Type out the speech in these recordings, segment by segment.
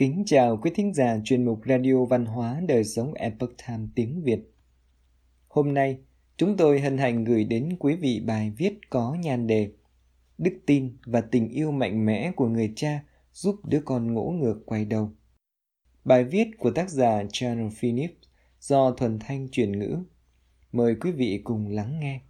Kính chào quý thính giả chuyên mục Radio Văn hóa Đời sống Epoch Time tiếng Việt. Hôm nay, chúng tôi hân hạnh gửi đến quý vị bài viết có nhan đề Đức tin và tình yêu mạnh mẽ của người cha giúp đứa con ngỗ ngược quay đầu. Bài viết của tác giả Charles Phillips do Thuần Thanh chuyển ngữ. Mời quý vị cùng lắng nghe.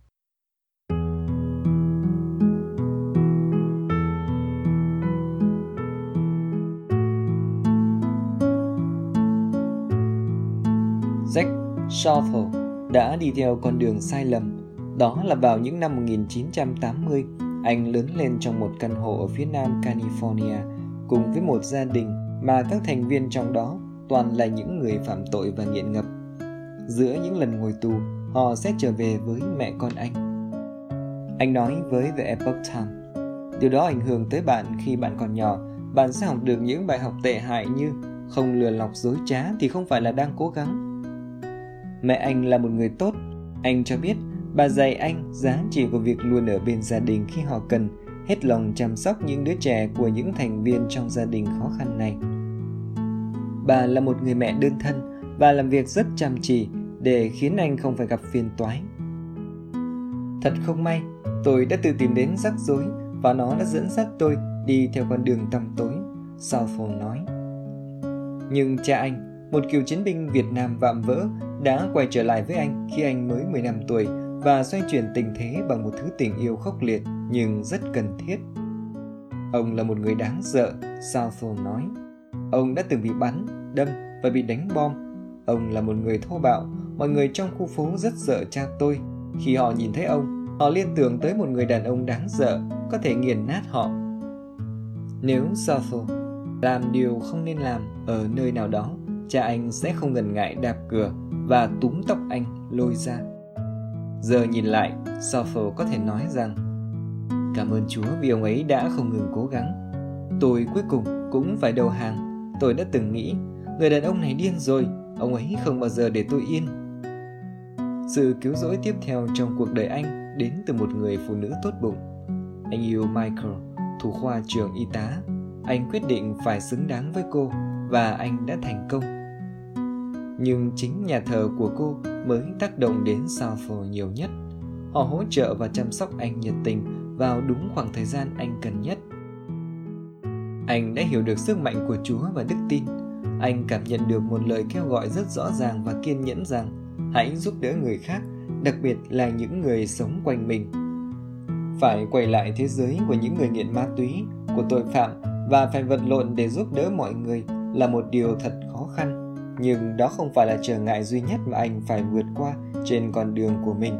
Jack đã đi theo con đường sai lầm. Đó là vào những năm 1980, anh lớn lên trong một căn hộ ở phía nam California cùng với một gia đình mà các thành viên trong đó toàn là những người phạm tội và nghiện ngập. Giữa những lần ngồi tù, họ sẽ trở về với mẹ con anh. Anh nói với The Epoch Times, điều đó ảnh hưởng tới bạn khi bạn còn nhỏ. Bạn sẽ học được những bài học tệ hại như không lừa lọc dối trá thì không phải là đang cố gắng. Mẹ anh là một người tốt. Anh cho biết bà dạy anh giá trị của việc luôn ở bên gia đình khi họ cần, hết lòng chăm sóc những đứa trẻ của những thành viên trong gia đình khó khăn này. Bà là một người mẹ đơn thân và làm việc rất chăm chỉ để khiến anh không phải gặp phiền toái. Thật không may, tôi đã tự tìm đến rắc rối và nó đã dẫn dắt tôi đi theo con đường tăm tối, Southall nói. Nhưng cha anh, một cựu chiến binh Việt Nam vạm vỡ, đã quay trở lại với anh khi anh mới 15 tuổi và xoay chuyển tình thế bằng một thứ tình yêu khốc liệt nhưng rất cần thiết. Ông là một người đáng sợ, Southall nói. Ông đã từng bị bắn, đâm và bị đánh bom. Ông là một người thô bạo, mọi người trong khu phố rất sợ cha tôi. Khi họ nhìn thấy ông, họ liên tưởng tới một người đàn ông đáng sợ, có thể nghiền nát họ. Nếu Southall làm điều không nên làm ở nơi nào đó, cha anh sẽ không ngần ngại đạp cửa và túm tóc anh lôi ra. Giờ nhìn lại, Sophie có thể nói rằng Cảm ơn Chúa vì ông ấy đã không ngừng cố gắng. Tôi cuối cùng cũng phải đầu hàng. Tôi đã từng nghĩ, người đàn ông này điên rồi, ông ấy không bao giờ để tôi yên. Sự cứu rỗi tiếp theo trong cuộc đời anh đến từ một người phụ nữ tốt bụng. Anh yêu Michael, thủ khoa trường y tá. Anh quyết định phải xứng đáng với cô và anh đã thành công nhưng chính nhà thờ của cô mới tác động đến Southall nhiều nhất. Họ hỗ trợ và chăm sóc anh nhiệt tình vào đúng khoảng thời gian anh cần nhất. Anh đã hiểu được sức mạnh của Chúa và đức tin. Anh cảm nhận được một lời kêu gọi rất rõ ràng và kiên nhẫn rằng hãy giúp đỡ người khác, đặc biệt là những người sống quanh mình. Phải quay lại thế giới của những người nghiện ma túy, của tội phạm và phải vật lộn để giúp đỡ mọi người là một điều thật khó khăn nhưng đó không phải là trở ngại duy nhất mà anh phải vượt qua trên con đường của mình.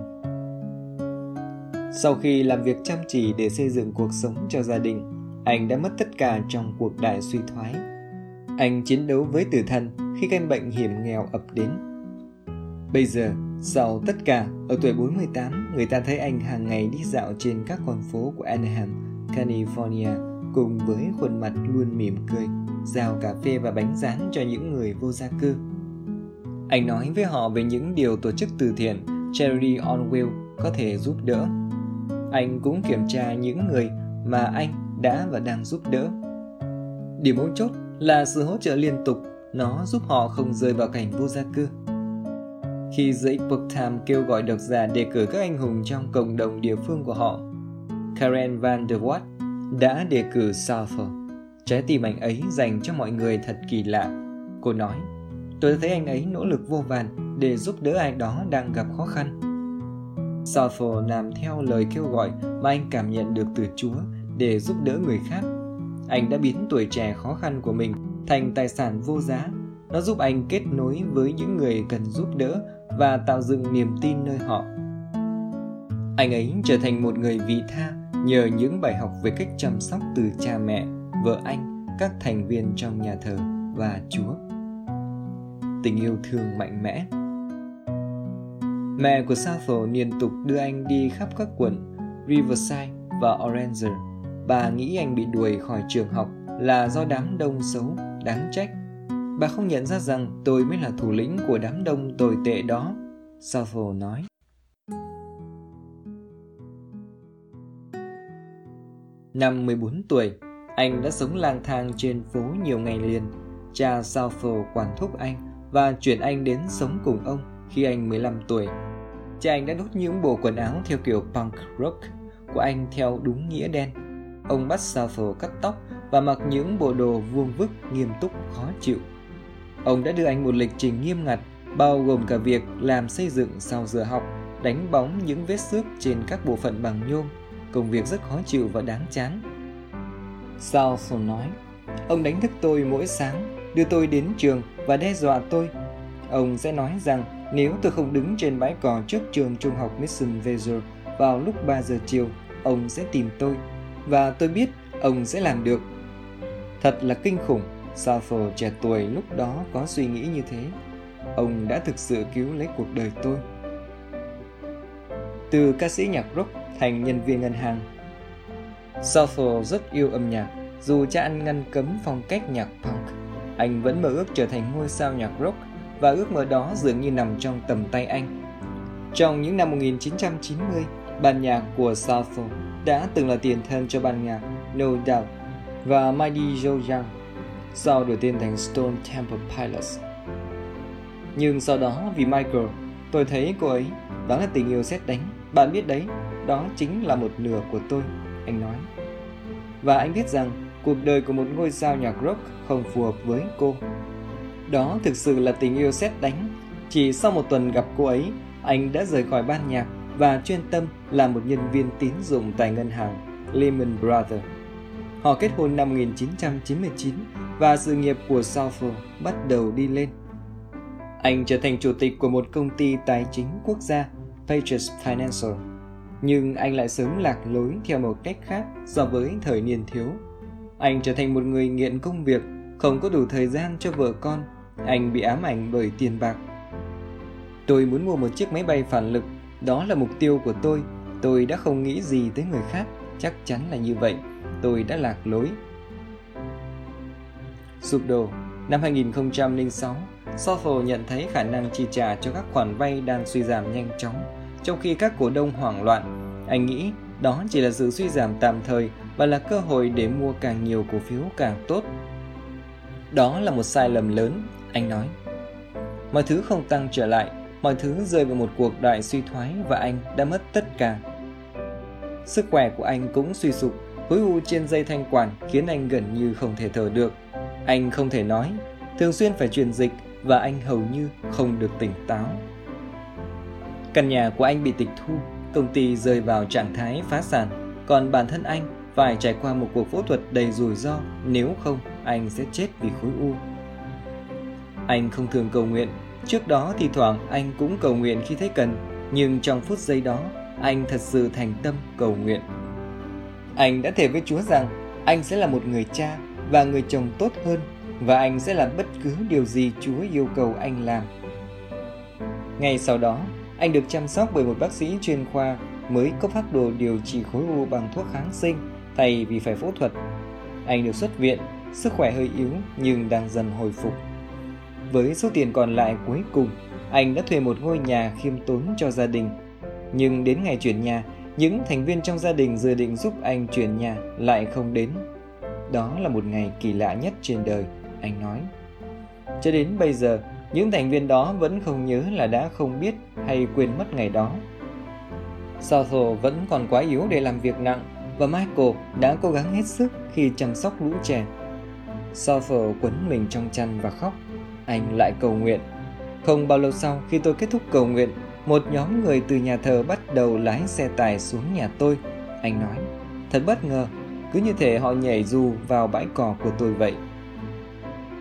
Sau khi làm việc chăm chỉ để xây dựng cuộc sống cho gia đình, anh đã mất tất cả trong cuộc đại suy thoái. Anh chiến đấu với tử thần khi căn bệnh hiểm nghèo ập đến. Bây giờ, sau tất cả, ở tuổi 48, người ta thấy anh hàng ngày đi dạo trên các con phố của Anaheim, California cùng với khuôn mặt luôn mỉm cười giao cà phê và bánh rán cho những người vô gia cư. Anh nói với họ về những điều tổ chức từ thiện Charity on Wheel có thể giúp đỡ. Anh cũng kiểm tra những người mà anh đã và đang giúp đỡ. Điểm mấu chốt là sự hỗ trợ liên tục, nó giúp họ không rơi vào cảnh vô gia cư. Khi The Epoch Times kêu gọi độc giả đề cử các anh hùng trong cộng đồng địa phương của họ, Karen Van der Watt đã đề cử Southall. Trái tim anh ấy dành cho mọi người thật kỳ lạ. Cô nói, tôi thấy anh ấy nỗ lực vô vàn để giúp đỡ ai đó đang gặp khó khăn. Southall làm theo lời kêu gọi mà anh cảm nhận được từ Chúa để giúp đỡ người khác. Anh đã biến tuổi trẻ khó khăn của mình thành tài sản vô giá. Nó giúp anh kết nối với những người cần giúp đỡ và tạo dựng niềm tin nơi họ. Anh ấy trở thành một người vị tha nhờ những bài học về cách chăm sóc từ cha mẹ vợ anh, các thành viên trong nhà thờ và Chúa. Tình yêu thương mạnh mẽ Mẹ của Southall liên tục đưa anh đi khắp các quận Riverside và Orange. Bà nghĩ anh bị đuổi khỏi trường học là do đám đông xấu, đáng trách. Bà không nhận ra rằng tôi mới là thủ lĩnh của đám đông tồi tệ đó, Southall nói. Năm 14 tuổi, anh đã sống lang thang trên phố nhiều ngày liền. cha Southall quản thúc anh và chuyển anh đến sống cùng ông khi anh 15 tuổi. Cha anh đã đốt những bộ quần áo theo kiểu punk rock của anh theo đúng nghĩa đen. Ông bắt Southall cắt tóc và mặc những bộ đồ vuông vức nghiêm túc khó chịu. Ông đã đưa anh một lịch trình nghiêm ngặt bao gồm cả việc làm xây dựng sau giờ học, đánh bóng những vết xước trên các bộ phận bằng nhôm, công việc rất khó chịu và đáng chán. Southall nói, ông đánh thức tôi mỗi sáng, đưa tôi đến trường và đe dọa tôi. Ông sẽ nói rằng nếu tôi không đứng trên bãi cỏ trước trường trung học Mission Vaser vào lúc 3 giờ chiều, ông sẽ tìm tôi. Và tôi biết ông sẽ làm được. Thật là kinh khủng, Southall trẻ tuổi lúc đó có suy nghĩ như thế. Ông đã thực sự cứu lấy cuộc đời tôi. Từ ca sĩ nhạc rock thành nhân viên ngân hàng Southall rất yêu âm nhạc, dù cha anh ngăn cấm phong cách nhạc punk. Anh vẫn mơ ước trở thành ngôi sao nhạc rock và ước mơ đó dường như nằm trong tầm tay anh. Trong những năm 1990, ban nhạc của Southall đã từng là tiền thân cho ban nhạc No Doubt và Mighty Joe Young, sau đổi tên thành Stone Temple Pilots. Nhưng sau đó vì Michael, tôi thấy cô ấy, đó là tình yêu xét đánh. Bạn biết đấy, đó chính là một nửa của tôi, anh nói. Và anh biết rằng cuộc đời của một ngôi sao nhạc rock không phù hợp với cô. Đó thực sự là tình yêu xét đánh. Chỉ sau một tuần gặp cô ấy, anh đã rời khỏi ban nhạc và chuyên tâm là một nhân viên tín dụng tại ngân hàng Lehman Brothers. Họ kết hôn năm 1999 và sự nghiệp của Southall bắt đầu đi lên. Anh trở thành chủ tịch của một công ty tài chính quốc gia, Patriots Financial. Nhưng anh lại sớm lạc lối theo một cách khác so với thời niên thiếu. Anh trở thành một người nghiện công việc, không có đủ thời gian cho vợ con. Anh bị ám ảnh bởi tiền bạc. Tôi muốn mua một chiếc máy bay phản lực, đó là mục tiêu của tôi. Tôi đã không nghĩ gì tới người khác, chắc chắn là như vậy. Tôi đã lạc lối. Sụp đổ Năm 2006, Soffel nhận thấy khả năng chi trả cho các khoản vay đang suy giảm nhanh chóng, trong khi các cổ đông hoảng loạn. Anh nghĩ đó chỉ là sự suy giảm tạm thời và là cơ hội để mua càng nhiều cổ phiếu càng tốt. Đó là một sai lầm lớn, anh nói. Mọi thứ không tăng trở lại, mọi thứ rơi vào một cuộc đại suy thoái và anh đã mất tất cả. Sức khỏe của anh cũng suy sụp, khối u trên dây thanh quản khiến anh gần như không thể thở được. Anh không thể nói, thường xuyên phải truyền dịch và anh hầu như không được tỉnh táo. Căn nhà của anh bị tịch thu, công ty rơi vào trạng thái phá sản, còn bản thân anh phải trải qua một cuộc phẫu thuật đầy rủi ro, nếu không anh sẽ chết vì khối u. Anh không thường cầu nguyện, trước đó thì thoảng anh cũng cầu nguyện khi thấy cần, nhưng trong phút giây đó, anh thật sự thành tâm cầu nguyện. Anh đã thề với Chúa rằng anh sẽ là một người cha và người chồng tốt hơn và anh sẽ làm bất cứ điều gì Chúa yêu cầu anh làm. Ngay sau đó, anh được chăm sóc bởi một bác sĩ chuyên khoa mới có phác đồ điều trị khối u bằng thuốc kháng sinh thay vì phải phẫu thuật. Anh được xuất viện, sức khỏe hơi yếu nhưng đang dần hồi phục. Với số tiền còn lại cuối cùng, anh đã thuê một ngôi nhà khiêm tốn cho gia đình. Nhưng đến ngày chuyển nhà, những thành viên trong gia đình dự định giúp anh chuyển nhà lại không đến. Đó là một ngày kỳ lạ nhất trên đời, anh nói. Cho đến bây giờ, những thành viên đó vẫn không nhớ là đã không biết hay quên mất ngày đó. Southall vẫn còn quá yếu để làm việc nặng và Michael đã cố gắng hết sức khi chăm sóc lũ trẻ. Southall quấn mình trong chăn và khóc. Anh lại cầu nguyện. Không bao lâu sau khi tôi kết thúc cầu nguyện, một nhóm người từ nhà thờ bắt đầu lái xe tải xuống nhà tôi. Anh nói, thật bất ngờ, cứ như thể họ nhảy dù vào bãi cỏ của tôi vậy.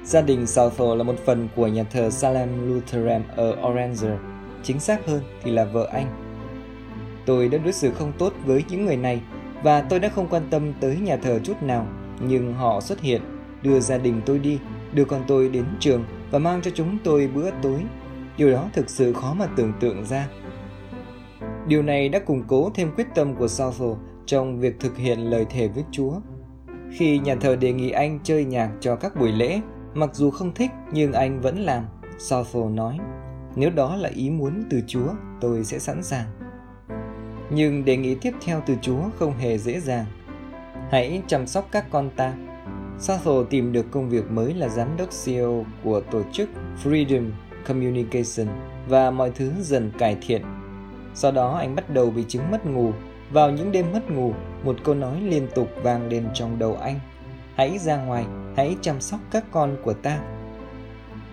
Gia đình Southall là một phần của nhà thờ Salem Lutheran ở Orange, chính xác hơn thì là vợ anh. Tôi đã đối xử không tốt với những người này và tôi đã không quan tâm tới nhà thờ chút nào, nhưng họ xuất hiện, đưa gia đình tôi đi, đưa con tôi đến trường và mang cho chúng tôi bữa tối. Điều đó thực sự khó mà tưởng tượng ra. Điều này đã củng cố thêm quyết tâm của Southall trong việc thực hiện lời thề với Chúa. Khi nhà thờ đề nghị anh chơi nhạc cho các buổi lễ, mặc dù không thích nhưng anh vẫn làm, Southall nói. Nếu đó là ý muốn từ Chúa, tôi sẽ sẵn sàng. Nhưng đề nghị tiếp theo từ Chúa không hề dễ dàng. Hãy chăm sóc các con ta. Southall tìm được công việc mới là giám đốc CEO của tổ chức Freedom Communication và mọi thứ dần cải thiện. Sau đó anh bắt đầu bị chứng mất ngủ. Vào những đêm mất ngủ, một câu nói liên tục vang lên trong đầu anh. Hãy ra ngoài, hãy chăm sóc các con của ta.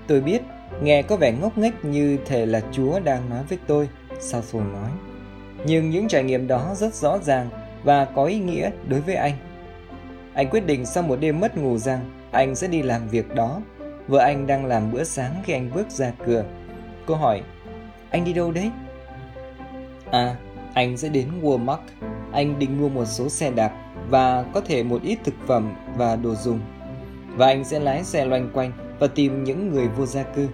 Tôi biết, nghe có vẻ ngốc nghếch như thể là Chúa đang nói với tôi, Southall nói. Nhưng những trải nghiệm đó rất rõ ràng và có ý nghĩa đối với anh. Anh quyết định sau một đêm mất ngủ rằng anh sẽ đi làm việc đó. Vợ anh đang làm bữa sáng khi anh bước ra cửa. Cô hỏi, anh đi đâu đấy? À, anh sẽ đến Walmart. Anh định mua một số xe đạp và có thể một ít thực phẩm và đồ dùng. Và anh sẽ lái xe loanh quanh và tìm những người vô gia cư.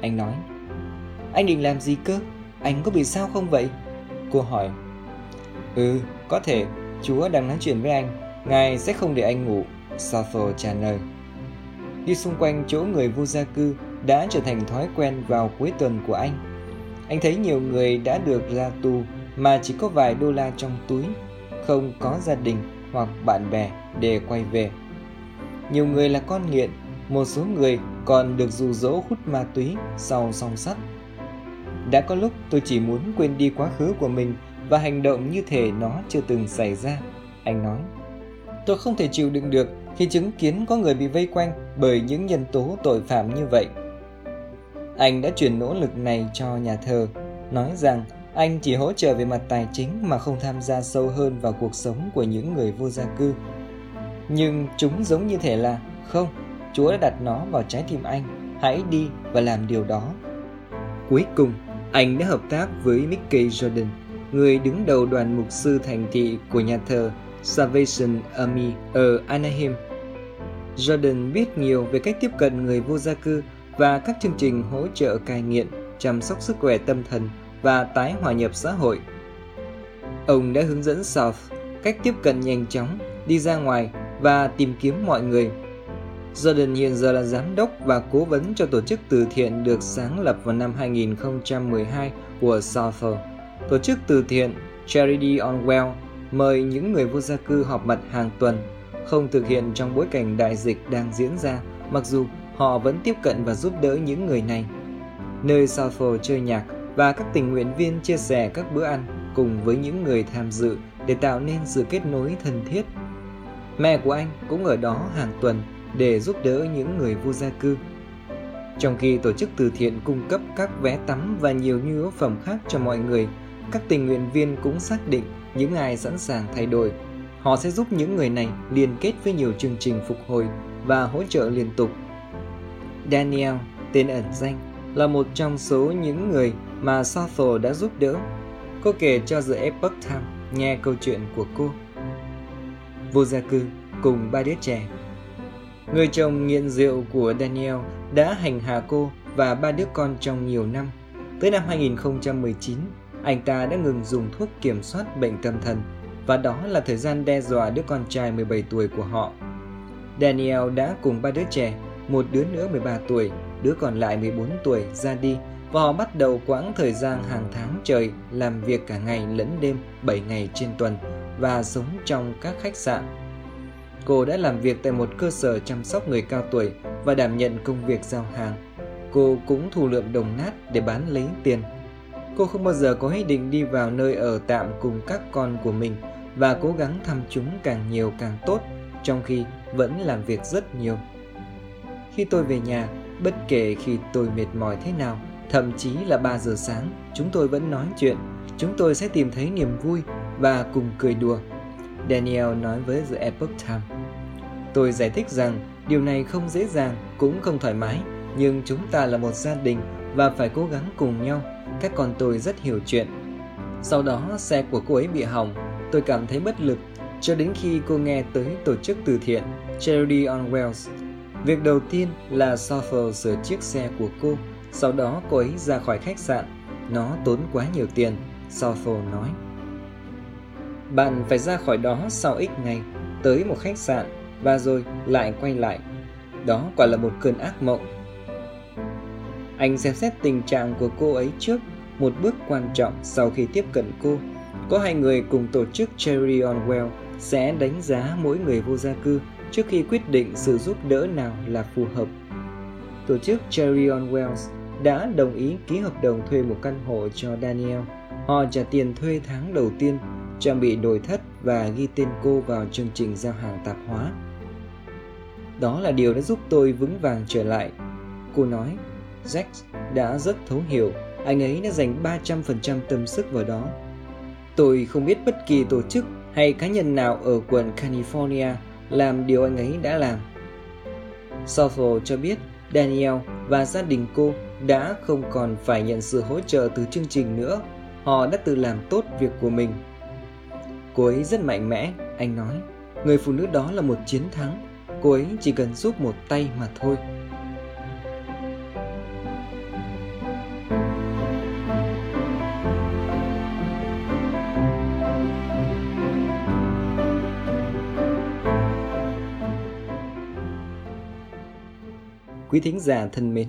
Anh nói, anh định làm gì cơ? Anh có bị sao không vậy? Cô hỏi, ừ, có thể Chúa đang nói chuyện với anh Ngài sẽ không để anh ngủ, Sappho trả lời. Đi xung quanh chỗ người vô gia cư đã trở thành thói quen vào cuối tuần của anh. Anh thấy nhiều người đã được ra tù mà chỉ có vài đô la trong túi, không có gia đình hoặc bạn bè để quay về. Nhiều người là con nghiện, một số người còn được dụ dỗ hút ma túy sau song sắt. Đã có lúc tôi chỉ muốn quên đi quá khứ của mình và hành động như thể nó chưa từng xảy ra, anh nói. Tôi không thể chịu đựng được khi chứng kiến có người bị vây quanh bởi những nhân tố tội phạm như vậy. Anh đã chuyển nỗ lực này cho nhà thờ, nói rằng anh chỉ hỗ trợ về mặt tài chính mà không tham gia sâu hơn vào cuộc sống của những người vô gia cư. Nhưng chúng giống như thể là không, Chúa đã đặt nó vào trái tim anh, hãy đi và làm điều đó. Cuối cùng, anh đã hợp tác với Mickey Jordan, người đứng đầu đoàn mục sư thành thị của nhà thờ Salvation Army ở Anaheim. Jordan biết nhiều về cách tiếp cận người vô gia cư và các chương trình hỗ trợ cai nghiện, chăm sóc sức khỏe tâm thần và tái hòa nhập xã hội. Ông đã hướng dẫn South cách tiếp cận nhanh chóng, đi ra ngoài và tìm kiếm mọi người. Jordan hiện giờ là giám đốc và cố vấn cho tổ chức từ thiện được sáng lập vào năm 2012 của Southall. Tổ chức từ thiện Charity on Well mời những người vô gia cư họp mặt hàng tuần, không thực hiện trong bối cảnh đại dịch đang diễn ra, mặc dù họ vẫn tiếp cận và giúp đỡ những người này. Nơi Southall chơi nhạc và các tình nguyện viên chia sẻ các bữa ăn cùng với những người tham dự để tạo nên sự kết nối thân thiết. Mẹ của anh cũng ở đó hàng tuần để giúp đỡ những người vô gia cư. Trong khi tổ chức từ thiện cung cấp các vé tắm và nhiều nhu yếu phẩm khác cho mọi người, các tình nguyện viên cũng xác định những ai sẵn sàng thay đổi. Họ sẽ giúp những người này liên kết với nhiều chương trình phục hồi và hỗ trợ liên tục. Daniel, tên ẩn danh, là một trong số những người mà Southall đã giúp đỡ. Cô kể cho The Epoch Times nghe câu chuyện của cô. Vô gia cư cùng ba đứa trẻ. Người chồng nghiện rượu của Daniel đã hành hạ cô và ba đứa con trong nhiều năm. Tới năm 2019, anh ta đã ngừng dùng thuốc kiểm soát bệnh tâm thần và đó là thời gian đe dọa đứa con trai 17 tuổi của họ. Daniel đã cùng ba đứa trẻ, một đứa nữa 13 tuổi, đứa còn lại 14 tuổi ra đi và họ bắt đầu quãng thời gian hàng tháng trời làm việc cả ngày lẫn đêm 7 ngày trên tuần và sống trong các khách sạn. Cô đã làm việc tại một cơ sở chăm sóc người cao tuổi và đảm nhận công việc giao hàng. Cô cũng thu lượm đồng nát để bán lấy tiền Cô không bao giờ có ý định đi vào nơi ở tạm cùng các con của mình và cố gắng thăm chúng càng nhiều càng tốt, trong khi vẫn làm việc rất nhiều. Khi tôi về nhà, bất kể khi tôi mệt mỏi thế nào, thậm chí là 3 giờ sáng, chúng tôi vẫn nói chuyện, chúng tôi sẽ tìm thấy niềm vui và cùng cười đùa. Daniel nói với The Epoch Times. Tôi giải thích rằng điều này không dễ dàng, cũng không thoải mái, nhưng chúng ta là một gia đình và phải cố gắng cùng nhau các con tôi rất hiểu chuyện. Sau đó xe của cô ấy bị hỏng, tôi cảm thấy bất lực cho đến khi cô nghe tới tổ chức từ thiện Charity on Wheels. Việc đầu tiên là Soffel sửa chiếc xe của cô, sau đó cô ấy ra khỏi khách sạn. Nó tốn quá nhiều tiền, Soffel nói. Bạn phải ra khỏi đó sau ít ngày, tới một khách sạn và rồi lại quay lại. Đó quả là một cơn ác mộng anh xem xét tình trạng của cô ấy trước, một bước quan trọng sau khi tiếp cận cô. Có hai người cùng tổ chức Cherry on Well sẽ đánh giá mỗi người vô gia cư trước khi quyết định sự giúp đỡ nào là phù hợp. Tổ chức Cherry on Wells đã đồng ý ký hợp đồng thuê một căn hộ cho Daniel. Họ trả tiền thuê tháng đầu tiên, trang bị nội thất và ghi tên cô vào chương trình giao hàng tạp hóa. Đó là điều đã giúp tôi vững vàng trở lại. Cô nói, Jack đã rất thấu hiểu, anh ấy đã dành 300% tâm sức vào đó. Tôi không biết bất kỳ tổ chức hay cá nhân nào ở quận California làm điều anh ấy đã làm. Southall cho biết Daniel và gia đình cô đã không còn phải nhận sự hỗ trợ từ chương trình nữa. Họ đã tự làm tốt việc của mình. Cô ấy rất mạnh mẽ, anh nói. Người phụ nữ đó là một chiến thắng. Cô ấy chỉ cần giúp một tay mà thôi. Quý thính giả thân mến,